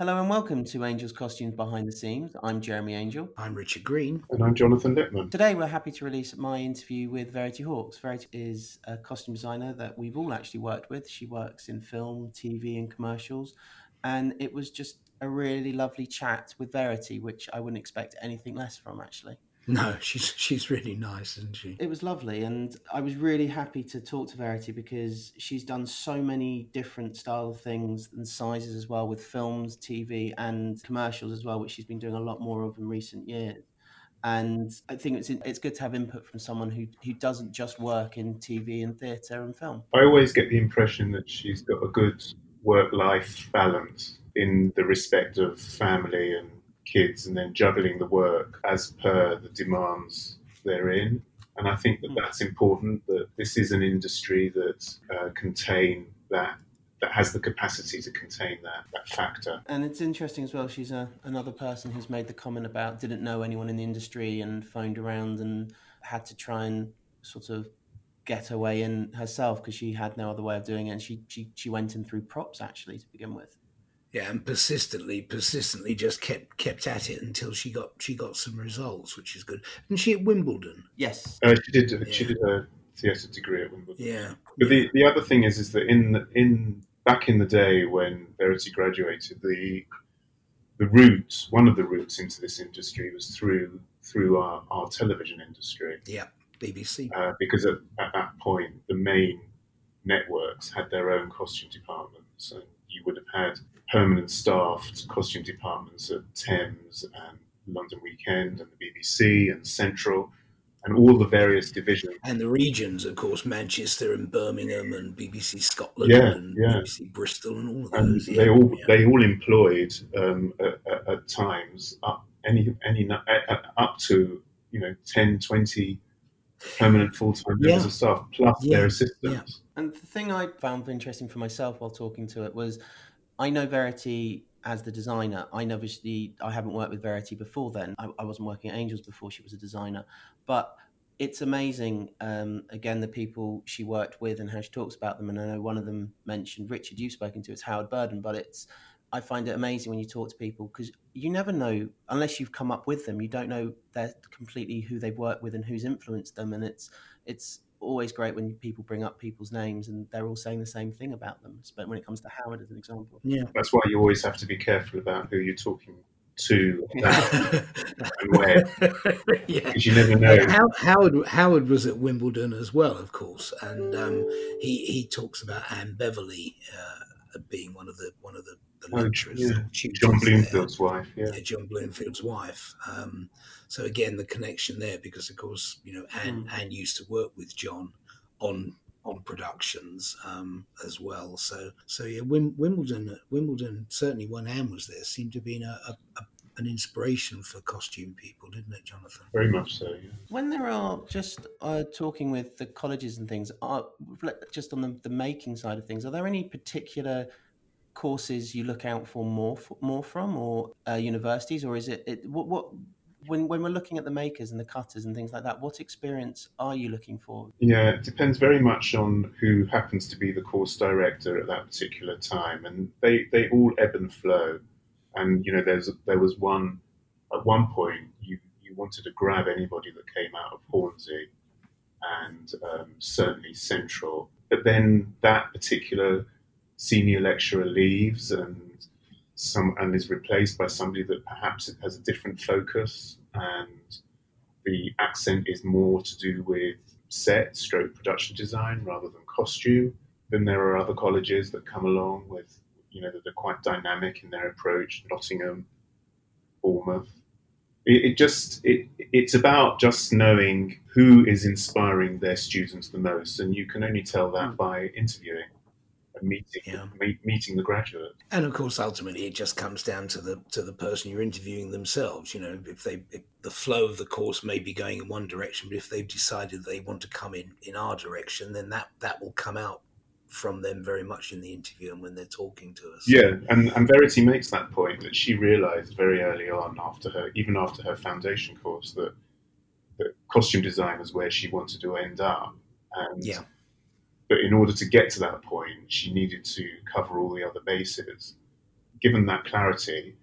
Hello and welcome to Angel's Costumes Behind the Scenes. I'm Jeremy Angel. I'm Richard Green. And I'm Jonathan Lippman. Today we're happy to release my interview with Verity Hawkes. Verity is a costume designer that we've all actually worked with. She works in film, TV, and commercials. And it was just a really lovely chat with Verity, which I wouldn't expect anything less from actually. No, she's she's really nice, isn't she? It was lovely, and I was really happy to talk to Verity because she's done so many different style of things and sizes as well with films, TV, and commercials as well, which she's been doing a lot more of in recent years. And I think it's it's good to have input from someone who who doesn't just work in TV and theatre and film. I always get the impression that she's got a good work life balance in the respect of family and kids and then juggling the work as per the demands they're in. And I think that hmm. that's important. That this is an industry that uh, contain that that has the capacity to contain that that factor. And it's interesting as well. She's a, another person who's made the comment about didn't know anyone in the industry and phoned around and had to try and sort of get her way in herself because she had no other way of doing it. And she she she went in through props actually to begin with yeah, and persistently, persistently just kept kept at it until she got she got some results, which is good. And she at Wimbledon? Yes, uh, she did. Yeah. She did a theatre degree at Wimbledon. Yeah, but the the other thing is is that in in back in the day when Verity graduated, the the route one of the routes into this industry was through through our, our television industry. Yeah, BBC. Uh, because at, at that point, the main networks had their own costume departments, and you would have had permanent staffed costume departments at Thames and London Weekend and the BBC and Central and all the various divisions. And the regions, of course, Manchester and Birmingham and BBC Scotland yeah, and yeah. BBC Bristol and all of and those. They yeah, all they all employed um, at, at, at, times up any any up to you know 10, 20 permanent full time members of staff plus their assistants. And the thing I found interesting for myself while talking to it was I know Verity as the designer. I know obviously I haven't worked with Verity before then. I, I wasn't working at Angels before she was a designer, but it's amazing. Um, again, the people she worked with and how she talks about them. And I know one of them mentioned Richard. You've spoken to it's Howard Burden, but it's I find it amazing when you talk to people because you never know unless you've come up with them. You don't know they're completely who they've worked with and who's influenced them, and it's it's always great when people bring up people's names and they're all saying the same thing about them. But when it comes to Howard as an example, yeah, that's why you always have to be careful about who you're talking to and where, yeah. because you never know. Yeah, Howard Howard was at Wimbledon as well, of course, and um, he he talks about Anne Beverley uh, being one of the one of the, the oh, lecturers. Yeah. John Bloomfield's there. wife, yeah. John Bloomfield's wife. Um, so again, the connection there, because of course, you know, Anne, mm. Anne used to work with John on on productions um, as well. So so yeah, Wim, Wimbledon Wimbledon certainly when Anne was there seemed to be a, a, a, an inspiration for costume people, didn't it, Jonathan? Very much so. Yeah. When there are just uh, talking with the colleges and things, are, just on the, the making side of things, are there any particular courses you look out for more more from, or uh, universities, or is it, it what, what when when we're looking at the makers and the cutters and things like that, what experience are you looking for? Yeah, it depends very much on who happens to be the course director at that particular time, and they they all ebb and flow. And you know, there's there was one at one point you you wanted to grab anybody that came out of Hornsey and um, certainly Central, but then that particular senior lecturer leaves and some and is replaced by somebody that perhaps has a different focus and the accent is more to do with set stroke production design rather than costume then there are other colleges that come along with you know that are quite dynamic in their approach nottingham bournemouth it, it just it, it's about just knowing who is inspiring their students the most and you can only tell that hmm. by interviewing meeting yeah. meet, meeting the graduate. And of course, ultimately, it just comes down to the to the person you're interviewing themselves. You know, if they if the flow of the course may be going in one direction, but if they've decided they want to come in in our direction, then that that will come out from them very much in the interview and when they're talking to us. Yeah, and, and Verity makes that point that she realised very early on after her, even after her foundation course, that that costume design was where she wanted to end up. And yeah but in order to get to that point, she needed to cover all the other bases. given that clarity,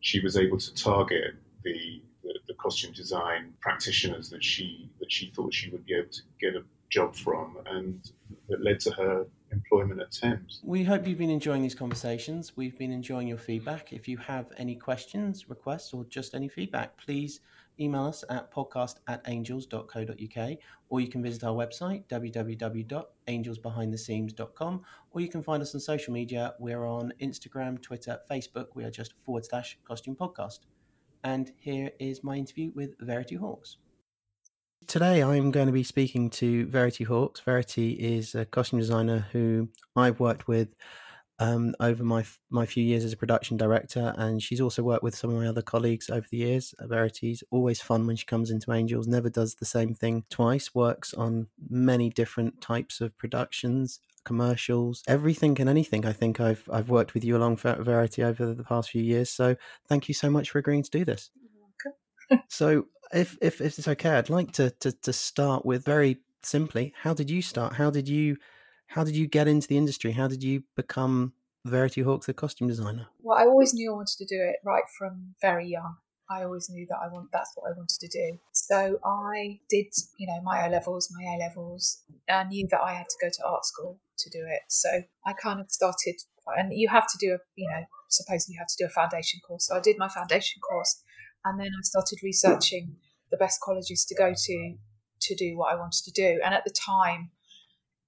she was able to target the, the, the costume design practitioners that she that she thought she would be able to get a job from, and that led to her employment at Thames. We hope you've been enjoying these conversations. We've been enjoying your feedback. If you have any questions, requests, or just any feedback, please email us at podcast at angels.co.uk or you can visit our website www.angelsbehindtheseams.com or you can find us on social media. We're on Instagram, Twitter, Facebook. We are just forward slash costume podcast. And here is my interview with Verity Hawkes Today, I'm going to be speaking to Verity Hawkes Verity is a costume designer who I've worked with um, over my my few years as a production director, and she's also worked with some of my other colleagues over the years. Verity's always fun when she comes into Angels. Never does the same thing twice. Works on many different types of productions, commercials, everything and anything. I think I've I've worked with you along Verity over the past few years. So thank you so much for agreeing to do this. so if, if if it's okay, I'd like to, to to start with very simply. How did you start? How did you how did you get into the industry? How did you become Verity Hawkes, the costume designer? Well, I always knew I wanted to do it right from very young. I always knew that I want that's what I wanted to do. So I did, you know, my O levels, my A levels. I knew that I had to go to art school to do it. So I kind of started, and you have to do a, you know, supposedly you have to do a foundation course. So I did my foundation course, and then I started researching the best colleges to go to to do what I wanted to do. And at the time,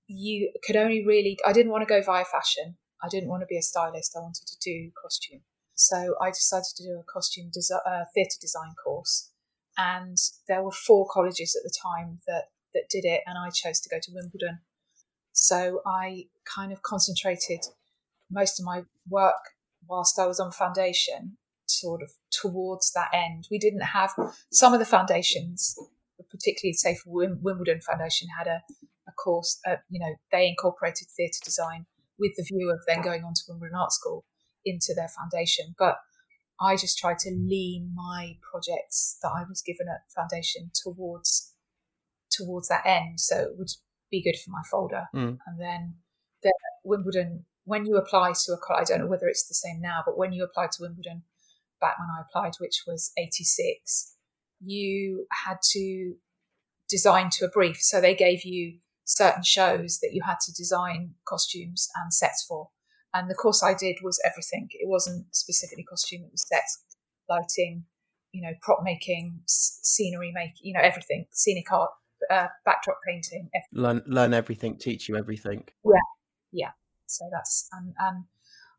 you could only really, I didn't want to go via fashion. I didn't want to be a stylist. I wanted to do costume. So I decided to do a costume desi- uh, theatre design course. And there were four colleges at the time that, that did it, and I chose to go to Wimbledon. So I kind of concentrated most of my work whilst I was on foundation sort of towards that end. We didn't have some of the foundations, particularly say for Wimbledon Foundation, had a a course, uh, you know, they incorporated theatre design with the view of then going on to Wimbledon Art School into their foundation. But I just tried to lean my projects that I was given at foundation towards towards that end, so it would be good for my folder. Mm. And then the Wimbledon, when you apply to a college, I don't know whether it's the same now, but when you applied to Wimbledon back when I applied, which was '86, you had to design to a brief. So they gave you certain shows that you had to design costumes and sets for. And the course I did was everything. It wasn't specifically costume, it was sets, lighting, you know, prop making, scenery making, you know, everything, scenic art, uh, backdrop painting. Everything. Learn, learn everything, teach you everything. Yeah, yeah. So that's, and, and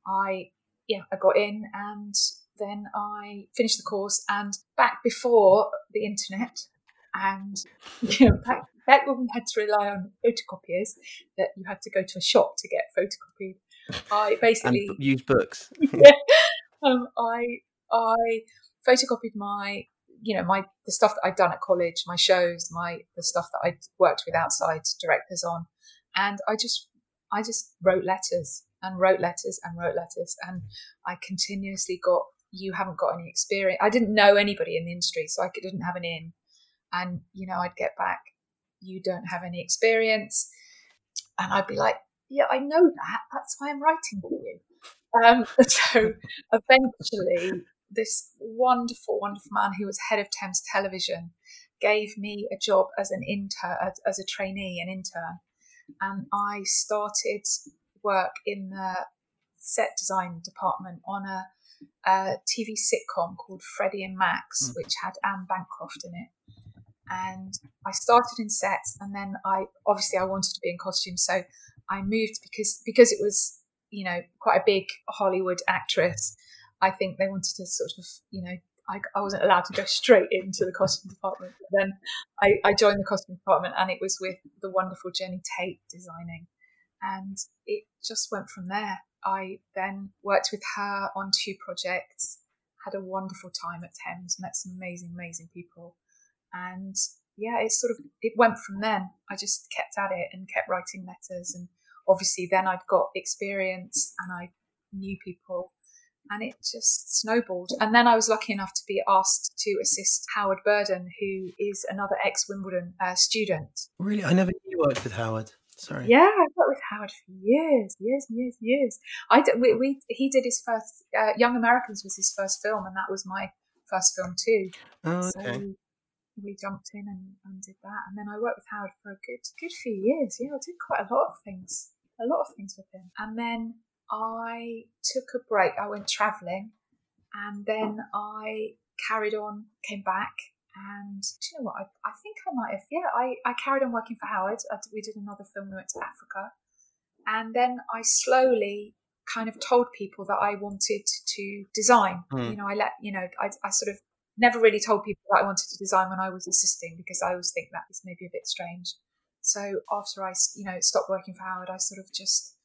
I, yeah, I got in and then I finished the course. And back before the internet, and you know, back, back when we had to rely on photocopiers, that you had to go to a shop to get photocopied. I basically and use books. yeah, um, I I photocopied my you know my the stuff that I'd done at college, my shows, my the stuff that I'd worked with outside directors on, and I just I just wrote letters and wrote letters and wrote letters, and I continuously got you haven't got any experience. I didn't know anybody in the industry, so I didn't have an in, and you know I'd get back you don't have any experience. And I'd be like, yeah, I know that. That's why I'm writing for you. Um, so eventually, this wonderful, wonderful man who was head of Thames Television gave me a job as an intern, as, as a trainee, an intern. And I started work in the set design department on a, a TV sitcom called Freddie and Max, mm. which had Anne Bancroft in it and I started in sets and then I obviously I wanted to be in costume so I moved because because it was you know quite a big Hollywood actress. I think they wanted to sort of you know I, I wasn't allowed to go straight into the costume department but then I, I joined the costume department and it was with the wonderful Jenny Tate designing and it just went from there. I then worked with her on two projects had a wonderful time at Thames met some amazing amazing people and yeah, it sort of it went from then. I just kept at it and kept writing letters, and obviously then I'd got experience and I knew people, and it just snowballed. And then I was lucky enough to be asked to assist Howard Burden, who is another ex Wimbledon uh, student. Really, I never knew you worked with Howard. Sorry. Yeah, I worked with Howard for years, years, years, years. I did, we, we he did his first uh, Young Americans was his first film, and that was my first film too. Oh, okay. we, we jumped in and, and did that, and then I worked with Howard for a good good few years. Yeah, I did quite a lot of things, a lot of things with him, and then I took a break. I went travelling, and then I carried on, came back, and do you know what? I, I think I might have. Yeah, I, I carried on working for Howard. I, we did another film. We went to Africa, and then I slowly kind of told people that I wanted to design. Hmm. You know, I let you know. I, I sort of never really told people that I wanted to design when I was assisting because I always think that is maybe a bit strange. So after I, you know, stopped working for Howard, I sort of just,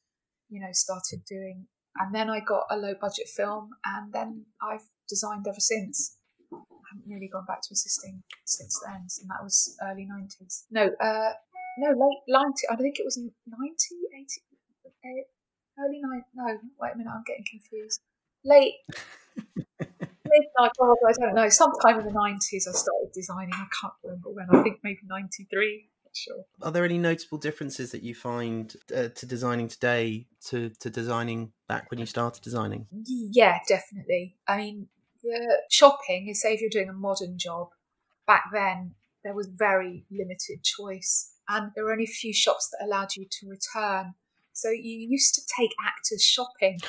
you know, started doing, and then I got a low budget film, and then I've designed ever since. I haven't really gone back to assisting since then, and that was early nineties. No, uh, no, late ninety. I think it was 90, 80, eh, early nine. No, wait a minute, I'm getting confused. Late. Midnight, God, I don't know. Sometime in the nineties, I started designing. I can't remember when. I think maybe ninety three. Sure. Are there any notable differences that you find uh, to designing today to, to designing back when you started designing? Yeah, definitely. I mean, the shopping, say if you're doing a modern job, back then there was very limited choice, and there were only a few shops that allowed you to return. So you used to take actors shopping,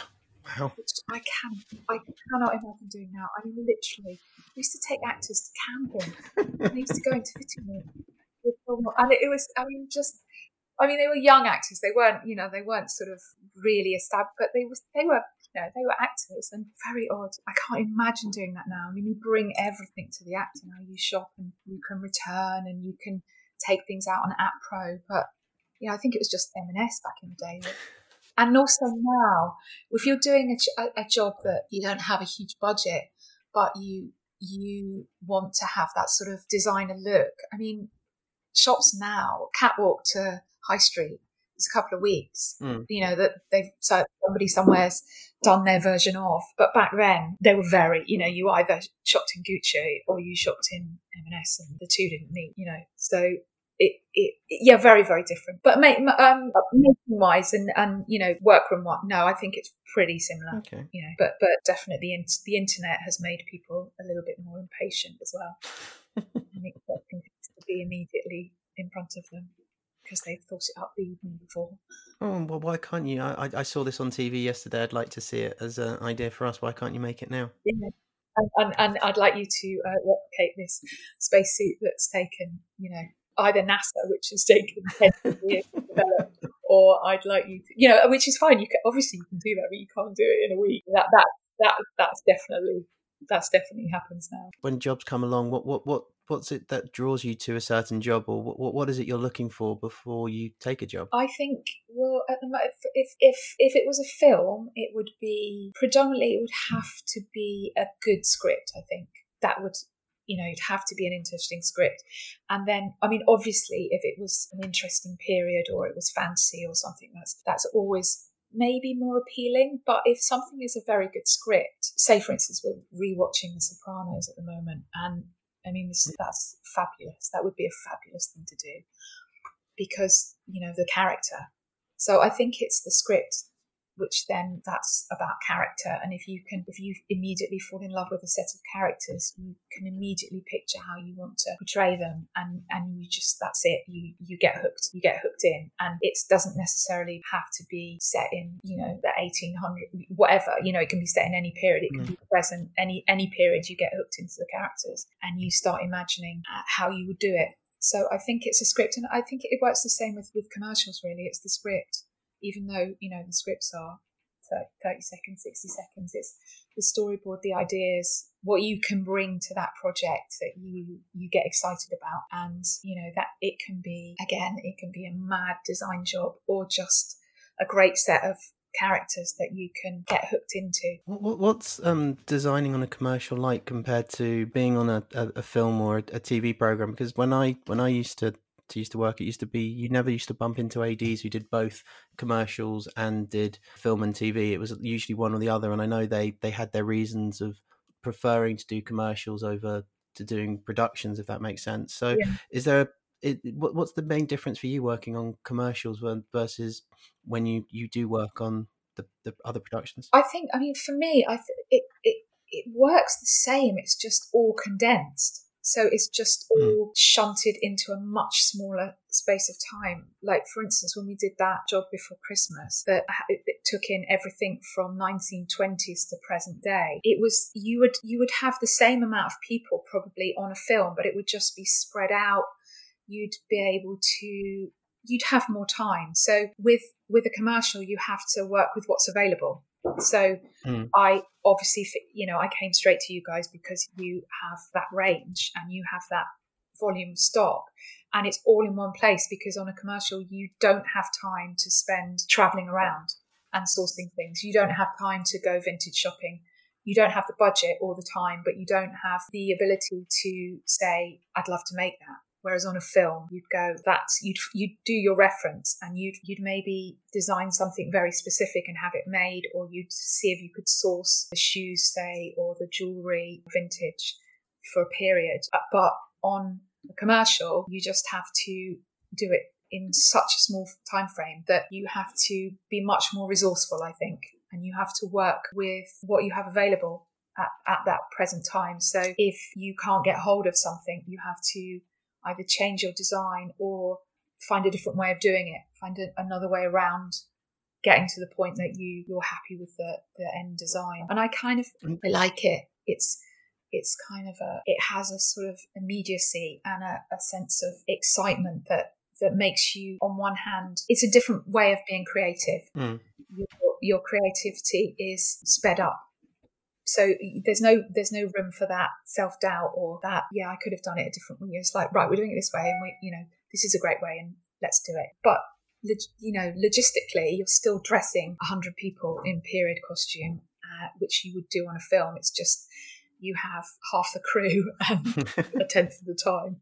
Wow. which I can I cannot imagine doing now. I mean, literally, we used to take actors to camping. they used to go into fitting room, and it, it was. I mean, just. I mean, they were young actors. They weren't, you know, they weren't sort of really established, but they was they were, you know, they were actors and very odd. I can't imagine doing that now. I mean, you bring everything to the actor now. You shop and you can return and you can take things out on App Pro, but yeah, I think it was just M&S back in the day. And also now, if you're doing a job that you don't have a huge budget, but you you want to have that sort of designer look. I mean, shops now, catwalk to high street, it's a couple of weeks. Mm. You know that they've so somebody somewhere's done their version of. But back then, they were very. You know, you either shopped in Gucci or you shopped in M&S, and the two didn't meet. You know, so it, it, yeah, very, very different. But um, making wise and, and, you know, workroom wise, no, I think it's pretty similar. Okay. You know, but, but definitely in, the internet has made people a little bit more impatient as well and expecting things to be immediately in front of them because they've thought it up the evening before. Oh, well, why can't you? I, I- I saw this on TV yesterday. I'd like to see it as an idea for us. Why can't you make it now? Yeah. And, and, and I'd like you to uh, replicate this spacesuit that's taken, you know, either NASA, which has taken 10 years to develop, or I'd like you to, you know, which is fine. You can, obviously you can do that, but you can't do it in a week. That, that, that, that's definitely, that's definitely happens now. When jobs come along, what, what, what, what's it that draws you to a certain job, or what, what is it you're looking for before you take a job? I think, well, at the moment, if, if if it was a film, it would be predominantly it would have to be a good script. I think that would, you know, it'd have to be an interesting script, and then, I mean, obviously, if it was an interesting period or it was fantasy or something, that's that's always maybe more appealing. But if something is a very good script, say for instance, we're rewatching The Sopranos at the moment, and I mean, this, that's fabulous. That would be a fabulous thing to do because you know the character. So I think it's the script which then that's about character. And if you can if you immediately fall in love with a set of characters you can immediately picture how you want to portray them. And and you just that's it. You you get hooked you get hooked in. And it doesn't necessarily have to be set in you know the 1800 whatever you know it can be set in any period. It can be present any any period you get hooked into the characters. And you start imagining uh, how you would do it. So I think it's a script, and I think it works the same with, with commercials. Really, it's the script. Even though you know the scripts are 30, 30 seconds, sixty seconds, it's the storyboard, the ideas, what you can bring to that project that you you get excited about, and you know that it can be again, it can be a mad design job or just a great set of characters that you can get hooked into. What, what- what's um, designing on a commercial like compared to being on a, a, a film or a, a TV program? Because when I when I used to to used to work, it used to be you never used to bump into ads who did both commercials and did film and TV. It was usually one or the other, and I know they they had their reasons of preferring to do commercials over to doing productions, if that makes sense. So, Yeah. is there a it, what, what's the main difference for you working on commercials versus when you you do work on the, the other productions? I think, I mean, for me, I th- it, it it works the same. It's just all condensed. So it's just hmm. all mm. shunted into a much smaller space of time. Like, for instance, when we did that job before Christmas, that it, it took in everything from 1920s to present day. It was you would you would have the same amount of people probably on a film, but it would just be spread out. You'd be able to you'd have more time. So with with a commercial, you have to work with what's available. So mm. I obviously, you know, I came straight to you guys because you have that range and you have that volume stock and it's all in one place because on a commercial you don't have time to spend traveling around and sourcing things. You don't have time to go vintage shopping. You don't have the budget all the time, but you don't have the ability to say, I'd love to make that. Whereas on a film, you'd go, that's, you'd, you'd do your reference and you'd, you'd maybe design something very specific and have it made, or you'd see if you could source the shoes, say, or the jewelry vintage for a period. Uh, but on a commercial, you just have to do it in such a small time frame that you have to be much more resourceful, I think, and you have to work with what you have available at, at that present time. So if you can't get hold of something, you have to either change your design or find a different way of doing it, find a, another way around getting to the point that you you're happy with the, the end design. And I kind of I like it. It's it's kind of a it has a sort of immediacy and a, a sense of excitement that that makes you on one hand it's a different way of being creative mm. your, your creativity is sped up so there's no there's no room for that self doubt or that yeah I could have done it a different way. It's like right we're doing it this way and we you know this is a great way and let's do it. But you know logistically you're still dressing hundred people in period costume, uh, which you would do on a film. It's just you have half the crew and a tenth of the time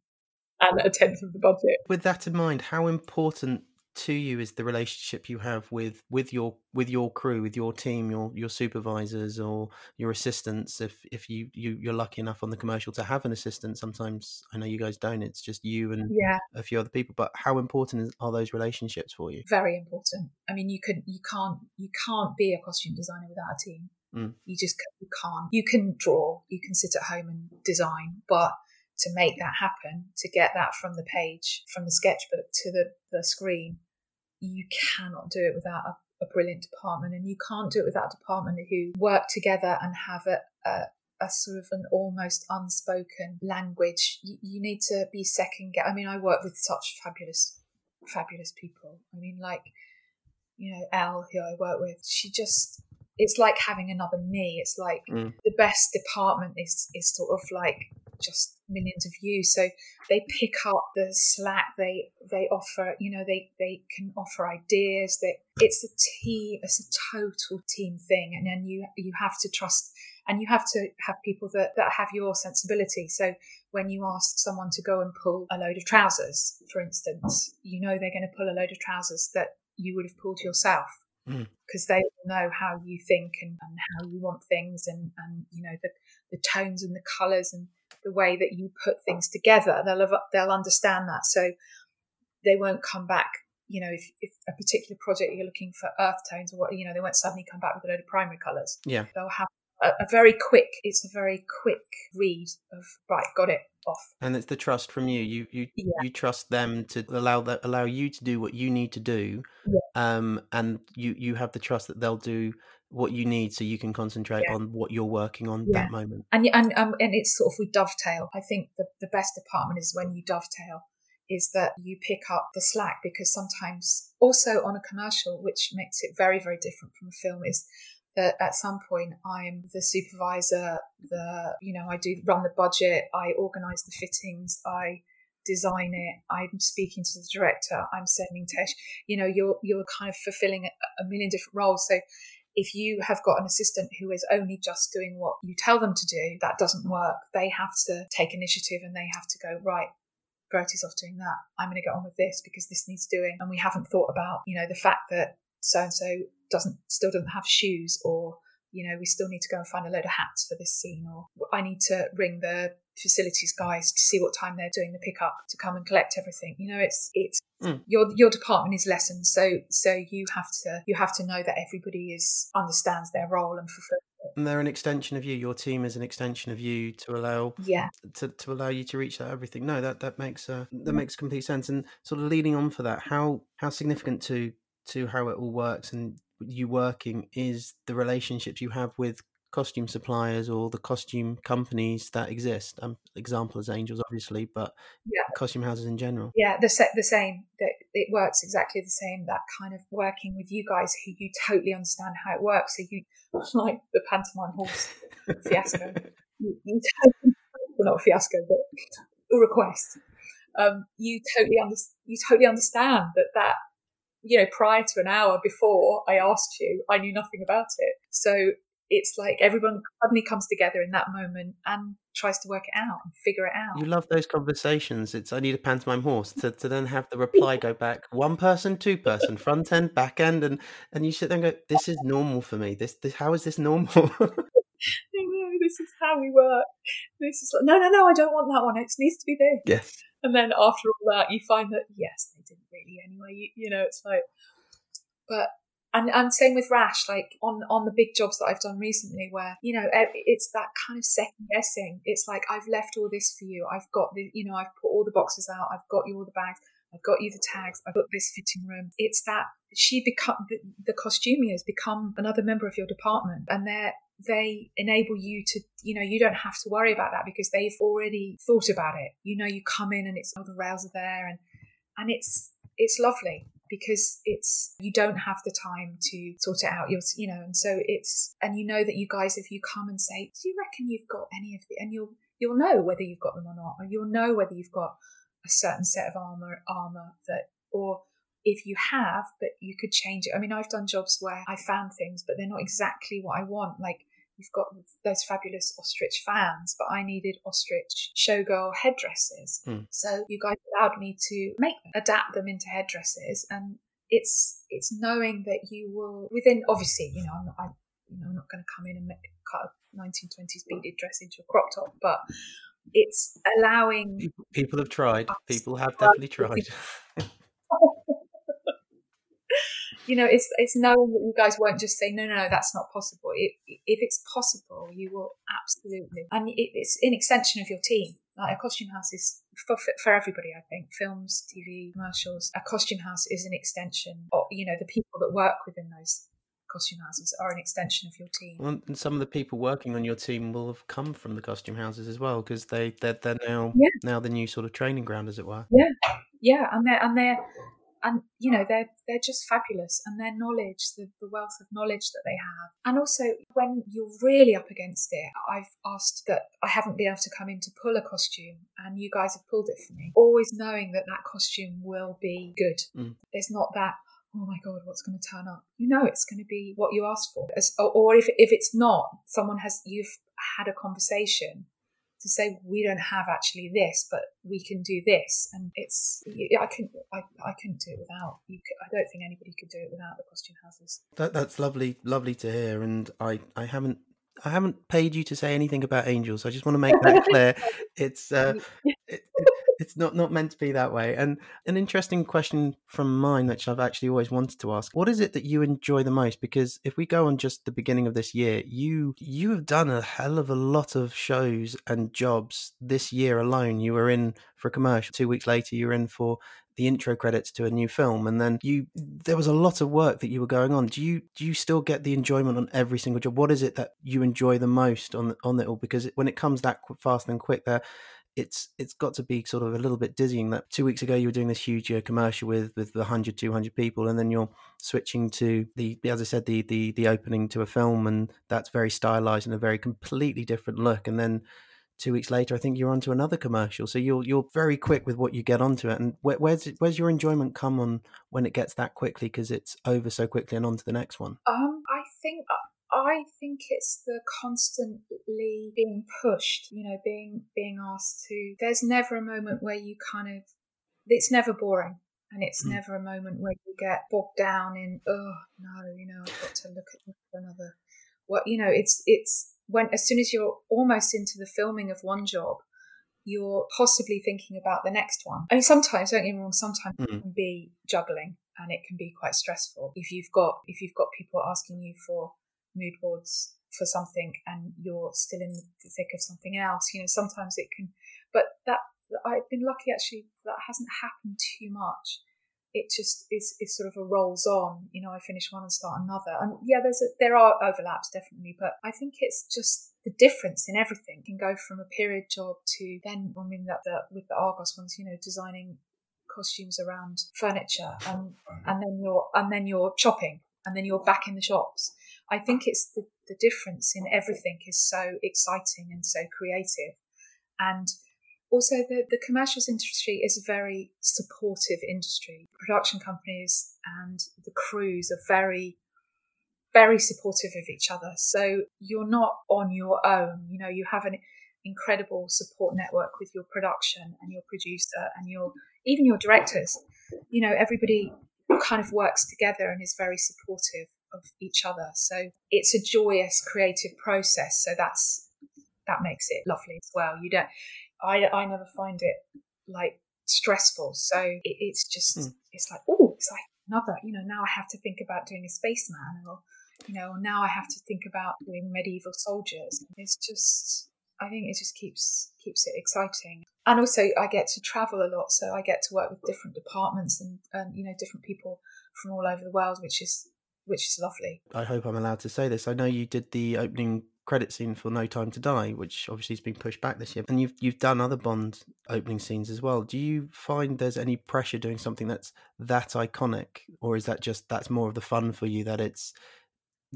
and a tenth of the budget. With that in mind, how important to you is the relationship you have with with your with your crew with your team your your supervisors or your assistants if if you, you you're lucky enough on the commercial to have an assistant sometimes i know you guys don't it's just you and yeah. a few other people but how important are those relationships for you very important i mean you could you can't you can't be a costume designer without a team mm. you just you can't you can draw you can sit at home and design but to make that happen, to get that from the page, from the sketchbook to the, the screen, you cannot do it without a, a brilliant department. And you can't do it without a department who work together and have a, a a sort of an almost unspoken language. You, you, need to be second guess. I mean, I work with such fabulous, fabulous people. I mean, like, you know, Elle, who I work with, she just, it's like having another me. It's like mm. the best department is, is sort of like just millions of views. So they pick up the slack. They they offer, you know, they they can offer ideas. That it's a team. It's a total team thing, and then you you have to trust, and you have to have people that that have your sensibility. So when you ask someone to go and pull a load of trousers, for instance, you know they're going to pull a load of trousers that you would have pulled yourself because mm. they know how you think and, and, how you want things and, and you know the, the tones and the colors and the way that you put things together. They'll have, they'll understand that, so they won't come back. You know, if, if a particular project you're looking for earth tones or what, you know, they won't suddenly come back with a load of primary colours. Yeah, they'll have a, a very quick. It's a very quick read of right, got it off. And it's the trust from you. You you yeah. you trust them to allow that allow you to do what you need to do. Yeah. Um, and you you have the trust that they'll do what you need so you can concentrate yeah. on what you're working on yeah. that moment. And and um, and it's sort of we dovetail. I think the the best department is when you dovetail is that you pick up the slack because sometimes also on a commercial which makes it very very different from a film is that at some point I'm the supervisor, the you know I do run the budget, I organise the fittings, I design it, I'm speaking to the director, I'm sending Tesh. You know, you're you're kind of fulfilling a, a million different roles. So if you have got an assistant who is only just doing what you tell them to do, that doesn't work. They have to take initiative and they have to go, right, Verity's off doing that. I'm going to get on with this because this needs doing. And we haven't thought about, you know, the fact that so and so doesn't still doesn't have shoes or you know, we still need to go and find a load of hats for this scene, or I need to ring the facilities guys to see what time they're doing the pickup to come and collect everything. You know, it's it's mm. your your department is lessened, so so you have to you have to know that everybody is understands their role and fulfills and they're an extension of you. Your team is an extension of you to allow yeah to, to allow you to reach that everything. No, that that makes uh, that makes complete sense. And sort of leading on for that, how how significant to to how it all works and you working is the relationships you have with costume suppliers or the costume companies that exist. Um, example is Angels, obviously, but yeah. costume houses in general. Yeah, the se- the same. That it works exactly the same. That kind of working with you guys who you totally understand how it works. So you like the pantomime horse fiasco. You, you totally, well, not fiasco, but a request. Um, you totally under, you totally understand that that you know prior to an hour before I asked you, I knew nothing about it. So it's like everyone suddenly comes together in that moment and tries to work it out and figure it out. You love those conversations. It's I need a pantomime horse to, to then have the reply go back one person, two person, front end, back end, and and you sit there and go, This is normal for me. This this how is this normal? No, this is how we work. This is like, no, no, no, I don't want that one. It needs to be this. Yes. And then after all that, you find that yes, they didn't really anyway. You, you know, it's like, but and and same with rash like on on the big jobs that i've done recently where you know it's that kind of second guessing. It's like i've left all this for you. I've got the you know i've put all the boxes out. I've got you all the bags. I've got you the tags. I've got this fitting room. It's that she become the, the costumiers become another member of your department. And they're they enable you to you know you don't have to worry about that because they've already thought about it. You know you come in and it's all oh, the rails are there and and it's it's lovely because it's you don't have the time to sort it out you're you know and so it's and you know that you guys if you come and say do you reckon you've got any of the and you'll you'll know whether you've got them or not or you'll know whether you've got a certain set of armor armor that or if you have but you could change it. I mean i've done jobs where i found things but they're not exactly what i want. Like you've got those fabulous ostrich fans, but I needed ostrich showgirl headdresses. Mm. So you guys allowed me to make them, adapt them into headdresses, and it's it's knowing that you will within obviously you know I'm not I, you know I'm not going to come in and make, cut a 1920s beaded dress into a crop top, but it's allowing people, people have tried. People have definitely tried. you know, it's it's knowing that you guys won't just say no, no, no, that's not possible. It, if it's possible, you will absolutely, and it, it's an extension of your team. Like a costume house is for, for everybody, I think. Films, TV, commercials. A costume house is an extension. Of, you know, the people that work within those costume houses are an extension of your team. Well, and some of the people working on your team will have come from the costume houses as well because they they're, they're now yeah. now the new sort of training ground, as it were. Yeah, yeah, and they're and they're and you know they're they're just fabulous and their knowledge the, the wealth of knowledge that they have. And also when you're really up against it i've asked that i haven't been able to come in to pull a costume and you guys have pulled it for me. Always knowing that that costume will be good. Mm. there's not that oh my god what's going to turn up? You know it's going to be what you asked for. As, or if, if it's not someone has you've had a conversation to say we don't have actually this, but we can do this, and it's I can I, I couldn't do it without you. I don't think anybody could do it without the costume houses. That, that's lovely, lovely to hear, and I I haven't I haven't paid you to say anything about angels. I just want to make that clear. It's uh, it, it, it's not not meant to be that way. And an interesting question from mine, which I've actually always wanted to ask: What is it that you enjoy the most? Because if we go on just the beginning of this year, you you have done a hell of a lot of shows and jobs this year alone. You were in for a commercial. Two weeks later, you were in for the intro credits to a new film and then you there was a lot of work that you were going on do you do you still get the enjoyment on every single job what is it that you enjoy the most on on it all because when it comes that fast and quick there it's it's got to be sort of a little bit dizzying that two weeks ago you were doing this huge uh, commercial with with 100 200 people and then you're switching to the as i said the the the opening to a film and that's very stylized and a very completely different look and then two weeks later i think you're onto another commercial. So you're you're very quick with what you get onto it and where, where's where's your enjoyment come on when it gets that quickly because it's over so quickly and on to the next one? Um think I think it's the constantly being pushed, you know, being being asked to. There's never a moment where you kind of. It's never boring, and it's mm. never a moment where you get bogged down in. Oh no, you know, I've got to look at another what you know it's it's when as soon as you're almost into the filming of one job you're possibly thinking about the next one and sometimes don't get me wrong sometimes mm. it can be juggling and it can be quite stressful if you've got if you've got people asking you for mood boards for something and you're still in the thick of something else you know sometimes it can but that i've been lucky actually that hasn't happened too much it just is, is sort of a rolls on. You know, I finish one and start another. And yeah, there's a, there are overlaps definitely, but I think it's just the difference in everything can go from a period job to then, I mean, that the, with the Argos ones, you know, designing costumes around furniture and and then you're and then you're shopping and then you're back in the shops. I think it's the, the difference in everything is so exciting and so creative. And also the, the commercials industry is a very supportive industry production companies and the crews are very very supportive of each other so you're not on your own you know you have an incredible support network with your production and your producer and your even your directors you know everybody kind of works together and is very supportive of each other so it's a joyous creative process so that's that makes it lovely as well you don't I, I never find it like stressful. So it, it's just, mm. it's like, oh, it's like another, you know, now I have to think about doing a spaceman or, you know, now I have to think about doing medieval soldiers. It's just, I think it just keeps keeps it exciting. And also, I get to travel a lot, so I get to work with different departments and, and you know different people from all over the world, which is which is lovely. I hope I'm allowed to say this. I know you did the opening credit scene for No Time to Die, which obviously has been pushed back this year. And you've you've done other Bond opening scenes as well. Do you find there's any pressure doing something that's that iconic, or is that just that's more of the fun for you that it's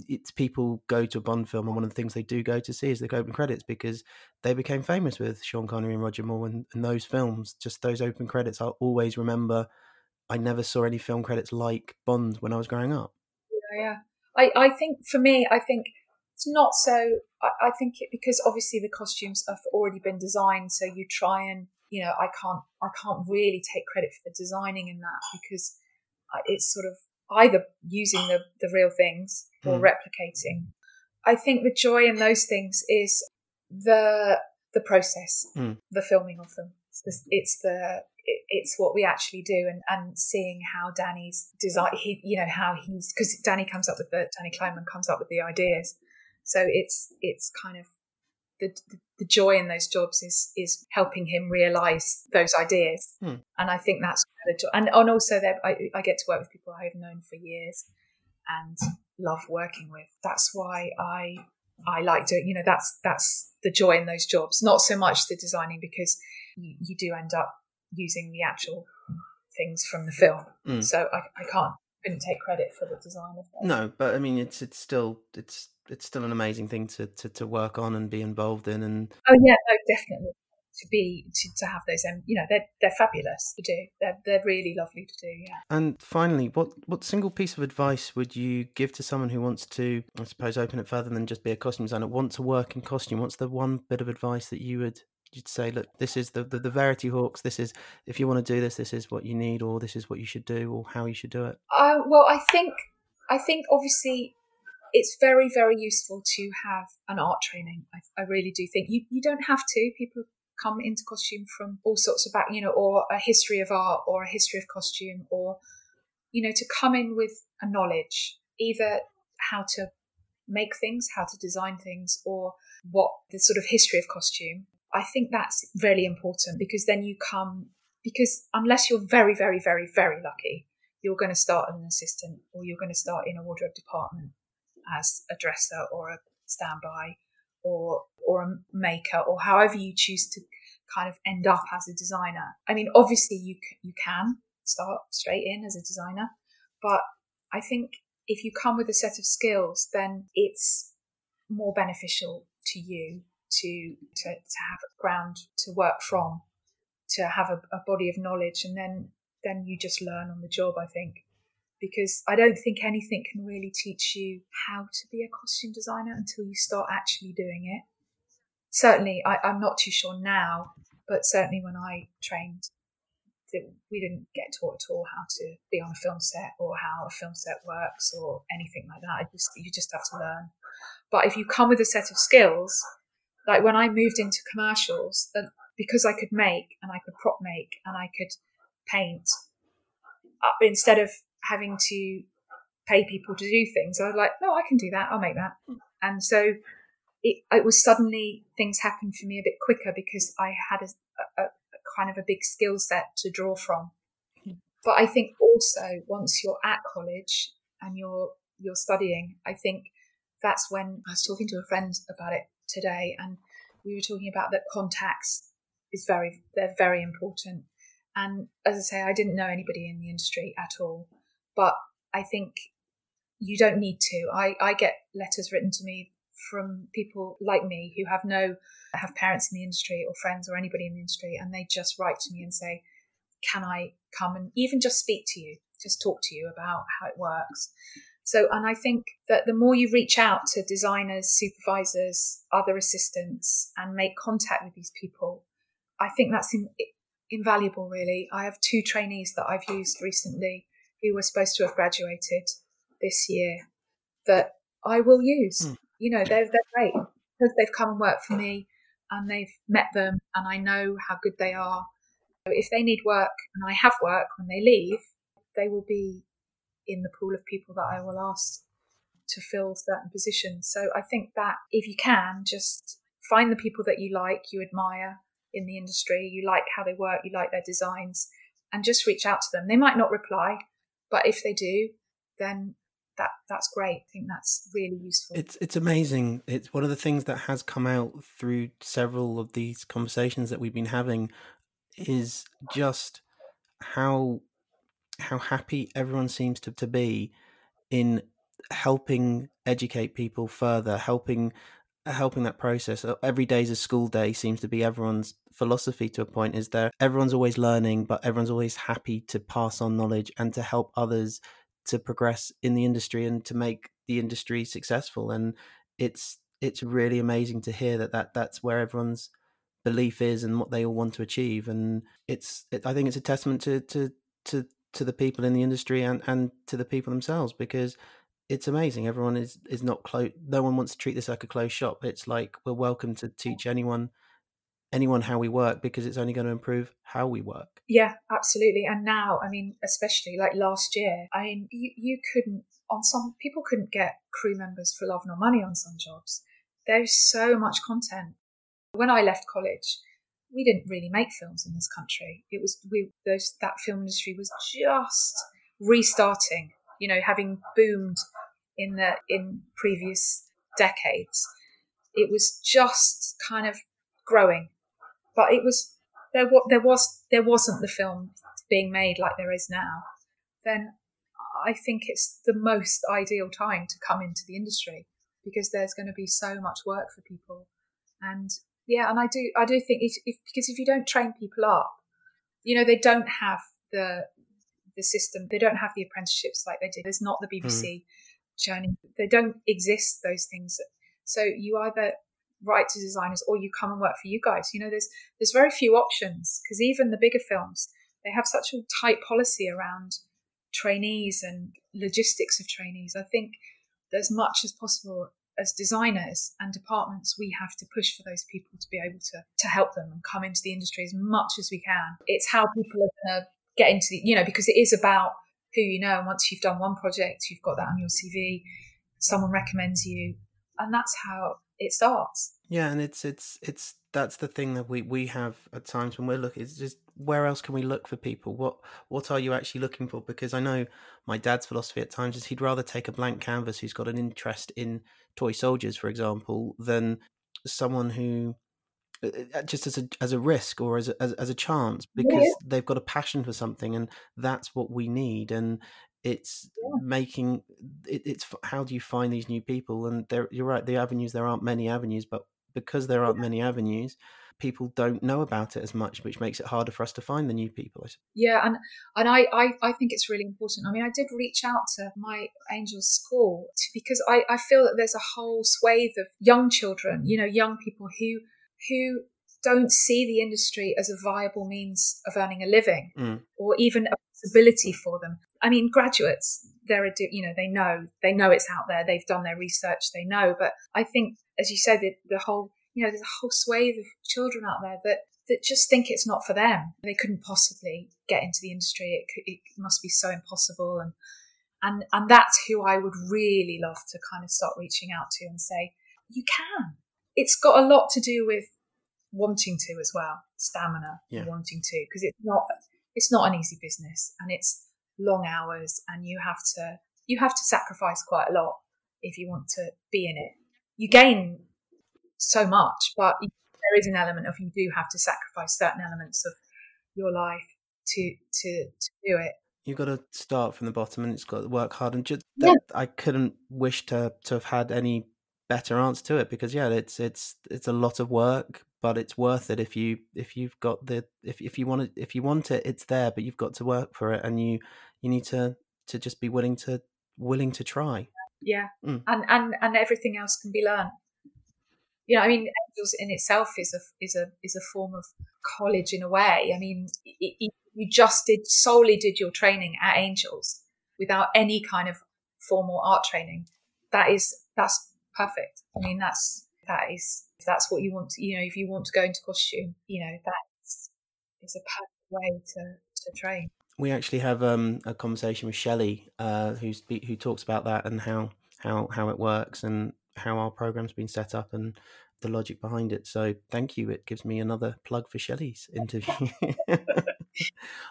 it's people go to a Bond film and one of the things they do go to see is the open credits because they became famous with Sean Connery and Roger Moore and, and those films. Just those open credits, I'll always remember. I never saw any film credits like Bond when I was growing up. Yeah, yeah. I, I think for me, I think it's not so. I, I think it, because obviously the costumes have already been designed, so you try and you know I can't I can't really take credit for the designing in that because it's sort of either using the the real things or mm. replicating. I think the joy in those things is the the process, mm. the filming of them. It's the, it's the it's what we actually do and, and seeing how Danny's design he you know how he's because Danny comes up with the Danny Kleinman comes up with the ideas so it's it's kind of the, the joy in those jobs is is helping him realize those ideas, hmm. and I think that's the joy. And, and also, I, I get to work with people I've known for years and love working with. That's why I I like doing. You know, that's that's the joy in those jobs. Not so much the designing because you, you do end up using the actual things from the film. Mm. So I, I can't couldn't take credit for the design of that. No, but I mean, it's it's still it's it's still an amazing thing to, to, to work on and be involved in. And oh yeah, no, definitely to be to, to have those um you know they're they're fabulous to do. They're they're really lovely to do yeah. And finally what what single piece of advice would you give to someone who wants to i suppose open it further than just be a costume designer want to work in costume? What's the one bit of advice that you would you'd say look this is the, the the verity Hawkes. This is if you want to do this this is what you need or this is what you should do or how you should do it uh, well i think i think obviously it's very, very useful to have an art training. I, I really do think you, you don't have to. People come into costume from all sorts of back, you know, or a history of art or a history of costume or, you know, to come in with a knowledge, either how to make things, how to design things, or what the sort of history of costume. I think that's really important because then you come, because unless you're very, very, very, very lucky, you're going to start as an assistant or you're going to start in a wardrobe department as a dresser or a standby or or a maker or however you choose to kind of end up as a designer. I mean, obviously you you can start straight in as a designer, but I think if you come with a set of skills, then it's more beneficial to you to to, to have a ground to work from, to have a, a body of knowledge, and then then you just learn on the job. I think because I don't think anything can really teach you how to be a costume designer until you start actually doing it. Certainly, I, am not too sure now, but certainly when I trained, we didn't get taught at all how to be on a film set or how a film set works or anything like that. I just you just have to learn. But if you come with a set of skills, like when I moved into commercials, uh, because I could make and I could prop make and I could paint, uh, instead of having to pay people to do things, I was like, no, I can do that. I'll make that. Mm. And so it, it was suddenly things happened for me a bit quicker because I had a, a, a kind of a big skill set to draw from. Mm. But I think also once you're at college and you're you're studying, I think that's when I was talking to a friend about it today, and we were talking about that contacts is very they're very important. And as I say, I didn't know anybody in the industry at all, but I think you don't need to. I, I get letters written to me from people like me who have no have parents in the industry or friends or anybody in the industry and they just write to me and say can i come and even just speak to you just talk to you about how it works so and i think that the more you reach out to designers supervisors other assistants and make contact with these people i think that's in, invaluable really i have two trainees that i've used recently who were supposed to have graduated this year that i will use mm you know, they're, they're great because they've come and worked for me and they've met them and I know how good they are. If they need work and I have work when they leave, they will be in the pool of people that I will ask to fill certain positions. So I think that if you can, just find the people that you like, you admire in the industry, you like how they work, you like their designs, and just reach out to them. They might not reply, but if they do, then that that's great. I think that's really useful. It's it's amazing. It's one of the things that has come out through several of these conversations that we've been having is just how how happy everyone seems to, to be in helping educate people further, helping helping that process. Uh, every day is a school day seems to be everyone's philosophy to a point is there everyone's always learning but everyone's always happy to pass on knowledge and to help others to progress in the industry and to make the industry successful. And it's it's really amazing to hear that, that that's where everyone's belief is and what they all want to achieve. And it's it, i think it's a testament to to to to the people in the industry and and to the people themselves because it's amazing. Everyone is is not close no one wants to treat this like a closed shop. It's like we're welcome to teach anyone anyone how we work because it's only going to improve how we work. Yeah, absolutely. And now, I mean, especially like last year, I mean, you, you couldn't, on some, people couldn't get crew members for love nor money on some jobs. There's so much content. When I left college, we didn't really make films in this country. It was, we, those, that film industry was just restarting, you know, having boomed in the, in previous decades. It was just kind of growing but it was there. What There was there wasn't the film being made like there is now. Then I think it's the most ideal time to come into the industry because there's going to be so much work for people, and yeah, and I do I do think if, if because if you don't train people up, you know they don't have the the system. They don't have the apprenticeships like they did. There's not the BBC mm. journey. They don't exist. Those things. So you either write to designers or you come and work for you guys. You know, there's there's very few options because even the bigger films they have such a tight policy around trainees and logistics of trainees. I think as much as possible as designers and departments, we have to push for those people to be able to to help them and come into the industry as much as we can. It's how people are going to get into the, you know, because it is about who you know. And once you've done one project, you've got that on your CV. Someone recommends you, and that's how it starts. Yeah, and it's it's it's that's the thing that we we have at times when we're looking. It's just where else can we look for people? What what are you actually looking for? Because I know my dad's philosophy at times is he'd rather take a blank canvas who's got an interest in toy soldiers, for example, than someone who uh, uh, just as a as a risk or as a, as, as a chance because yeah. they've got a passion for something and that's what we need and it's yeah. making it, it's how do you find these new people and there you're right the avenues there aren't many avenues but because there aren't many avenues people don't know about it as much which makes it harder for us to find the new people yeah and and I, I i think it's really important i mean i did reach out to my angels school to, because i i feel that there's a whole swathe of young children you know young people who who don't see the industry as a viable means of earning a living mm. or even a possibility for them I mean, graduates, they're, you know, they know, they know it's out there. They've done their research. They know. But I think, as you said, the, the whole, you know, there's a whole swathe of children out there that, that just think it's not for them. They couldn't possibly get into the industry. It, it must be so impossible. And, and, and that's who I would really love to kind of start reaching out to and say, you can. It's got a lot to do with wanting to as well, stamina, yeah. wanting to, because it's not, it's not an easy business and it's long hours and you have to, you have to sacrifice quite a lot if you want to be in it. You gain so much, but there is an element of you do have to sacrifice certain elements of your life to to to do it. You've got to start from the bottom, and it's got to work hard. And just that, yeah. I couldn't wish to to have had any better answer to it because yeah, it's it's it's a lot of work, but it's worth it if you if you've got the if if you want it if you want it, it's there, but you've got to work for it, and you you need to to just be willing to willing to try. Yeah, mm. and and and everything else can be learned you know, I mean, Angels in itself is a is a is a form of college in a way. I mean, it, it, you just did solely did your training at Angels without any kind of formal art training. That is that's perfect. I mean, that's that is if that's what you want. To, you know, if you want to go into costume, you know, that's is a perfect way to to train. We actually have um, a conversation with Shelley, uh, who's who talks about that and how how how it works and how our program's been set up and the logic behind it. So thank you. It gives me another plug for Shelley's interview.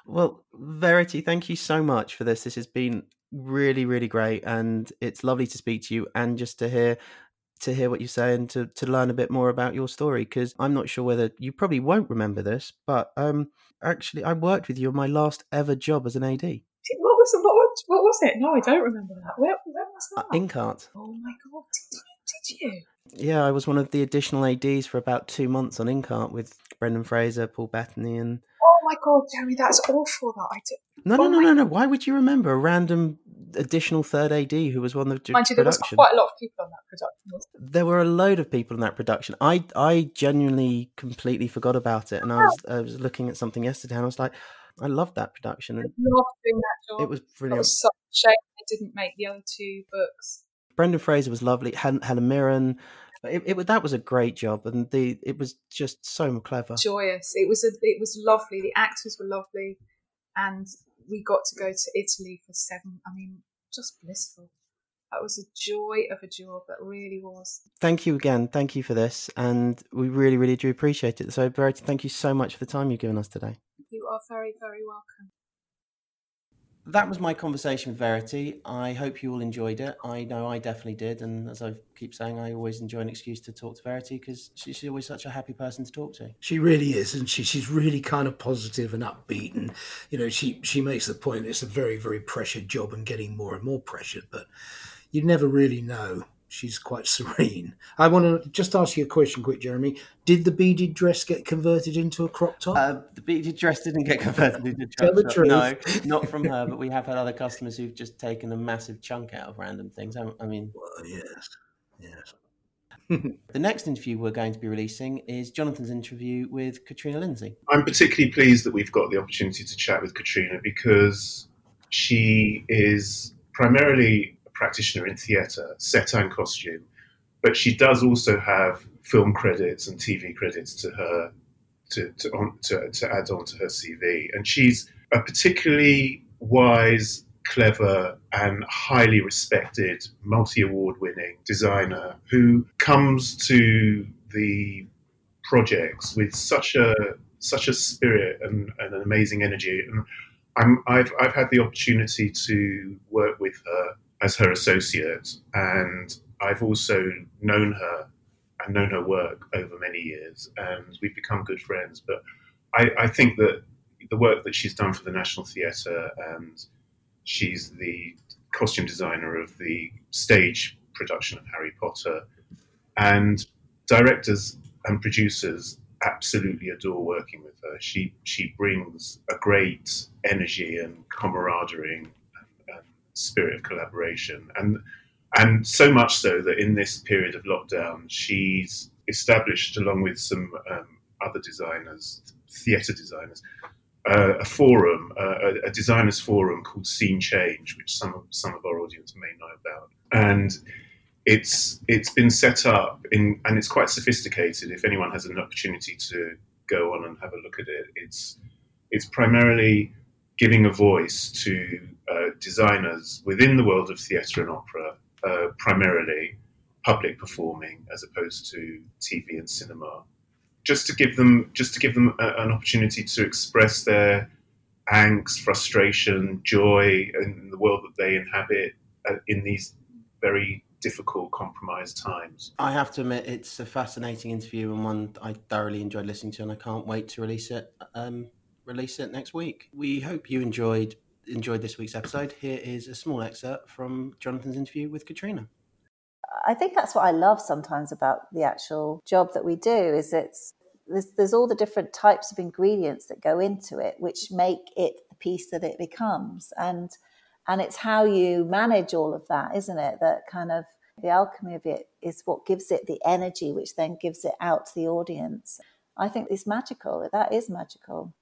well, Verity, thank you so much for this. This has been really, really great, and it's lovely to speak to you and just to hear to hear what you say and to, to learn a bit more about your story because I'm not sure whether you probably won't remember this, but um, actually I worked with you on my last ever job as an AD. What was what, was, what was it? No, I don't remember that. Where, where was that? Uh, Inkheart. Oh my god! Did you did you? Yeah, I was one of the additional ADs for about two months on Inkheart with Brendan Fraser, Paul Bettany, and. Oh my god, Jeremy, that's awful. That I did. No, no, oh no, no, no. Why would you remember a random additional third AD who was one of the Mind you, there was quite a lot of people on that production. There were a load of people in that production. I I genuinely completely forgot about it, and I oh. was I was looking at something yesterday, and I was like, I loved that production. And loved doing that job. It was brilliant. It was such a shame they didn't make the other two books. Brendan Fraser was lovely. Helen, Helen Mirren. It, it, that was a great job, and the it was just so clever, joyous. It was a, it was lovely. The actors were lovely, and we got to go to Italy for seven. I mean, just blissful. That was a joy of a job. That really was. Thank you again. Thank you for this, and we really, really do appreciate it. So, Verity, thank you so much for the time you've given us today. You are very, very welcome that was my conversation with Verity. I hope you all enjoyed it. I know I definitely did, and as I keep saying, I always enjoy an excuse to talk to Verity because she's always such a happy person to talk to. She really is, and she she's really kind of positive and upbeat, and you know she she makes the point it's a very very pressured job and getting more and more pressured, but you never really know she's quite serene. I want to just ask you a question, quick, Jeremy. Did the beaded dress get converted into a crop top? Uh, the beaded dress didn't get converted into a crop top. Truth. No, not from her. But we have had other customers who've just taken a massive chunk out of random things. I, I mean, well, yes, yes. the next interview we're going to be releasing is Jonathan's interview with Katrina Lindsay. I'm particularly pleased that we've got the opportunity to chat with Katrina because she is primarily practitioner in theatre, set and costume, but she does also have film credits and TV credits to her to to, on, to, to add on to her CV, and she's a particularly wise, clever, and highly respected, multi-award-winning designer who comes to the projects with such a such a spirit and, and an amazing energy. And I'm, I've I've had the opportunity to work with her as her associate, and I've also known her and known her work over many years, and we've become good friends. But I, I think that the work that she's done for the National Theatre, and she's the costume designer of the stage production of Harry Potter, and directors and producers absolutely adore working with her. She she brings a great energy and camaraderie spirit of collaboration, and and so much so that in this period of lockdown, she's established, along with some um, other designers, theatre designers, uh, a forum, uh, a, designers forum called Scene Change, which some of, some of our audience may know about, and it's it's been set up in and it's quite sophisticated. If anyone has an opportunity to go on and have a look at it, it's it's primarily giving a voice to uh, designers within the world of theatre and opera, uh, primarily public performing as opposed to TV and cinema, just to give them just to give them a, an opportunity to express their angst, frustration, joy in the world that they inhabit uh, in these very difficult, compromised times. I have to admit, it's a fascinating interview and one I thoroughly enjoyed listening to, and I can't wait to release it. Um, release it next week. We hope you enjoyed enjoyed this week's episode. Here is a small excerpt from Jonathan's interview with Katrina. I think that's what I love sometimes about the actual job that we do is it's there's, there's all the different types of ingredients that go into it, which make it the piece that it becomes, and and it's how you manage all of that, isn't it? That kind of the alchemy of it is what gives it the energy, which then gives it out to the audience. I think it's magical. That is magical.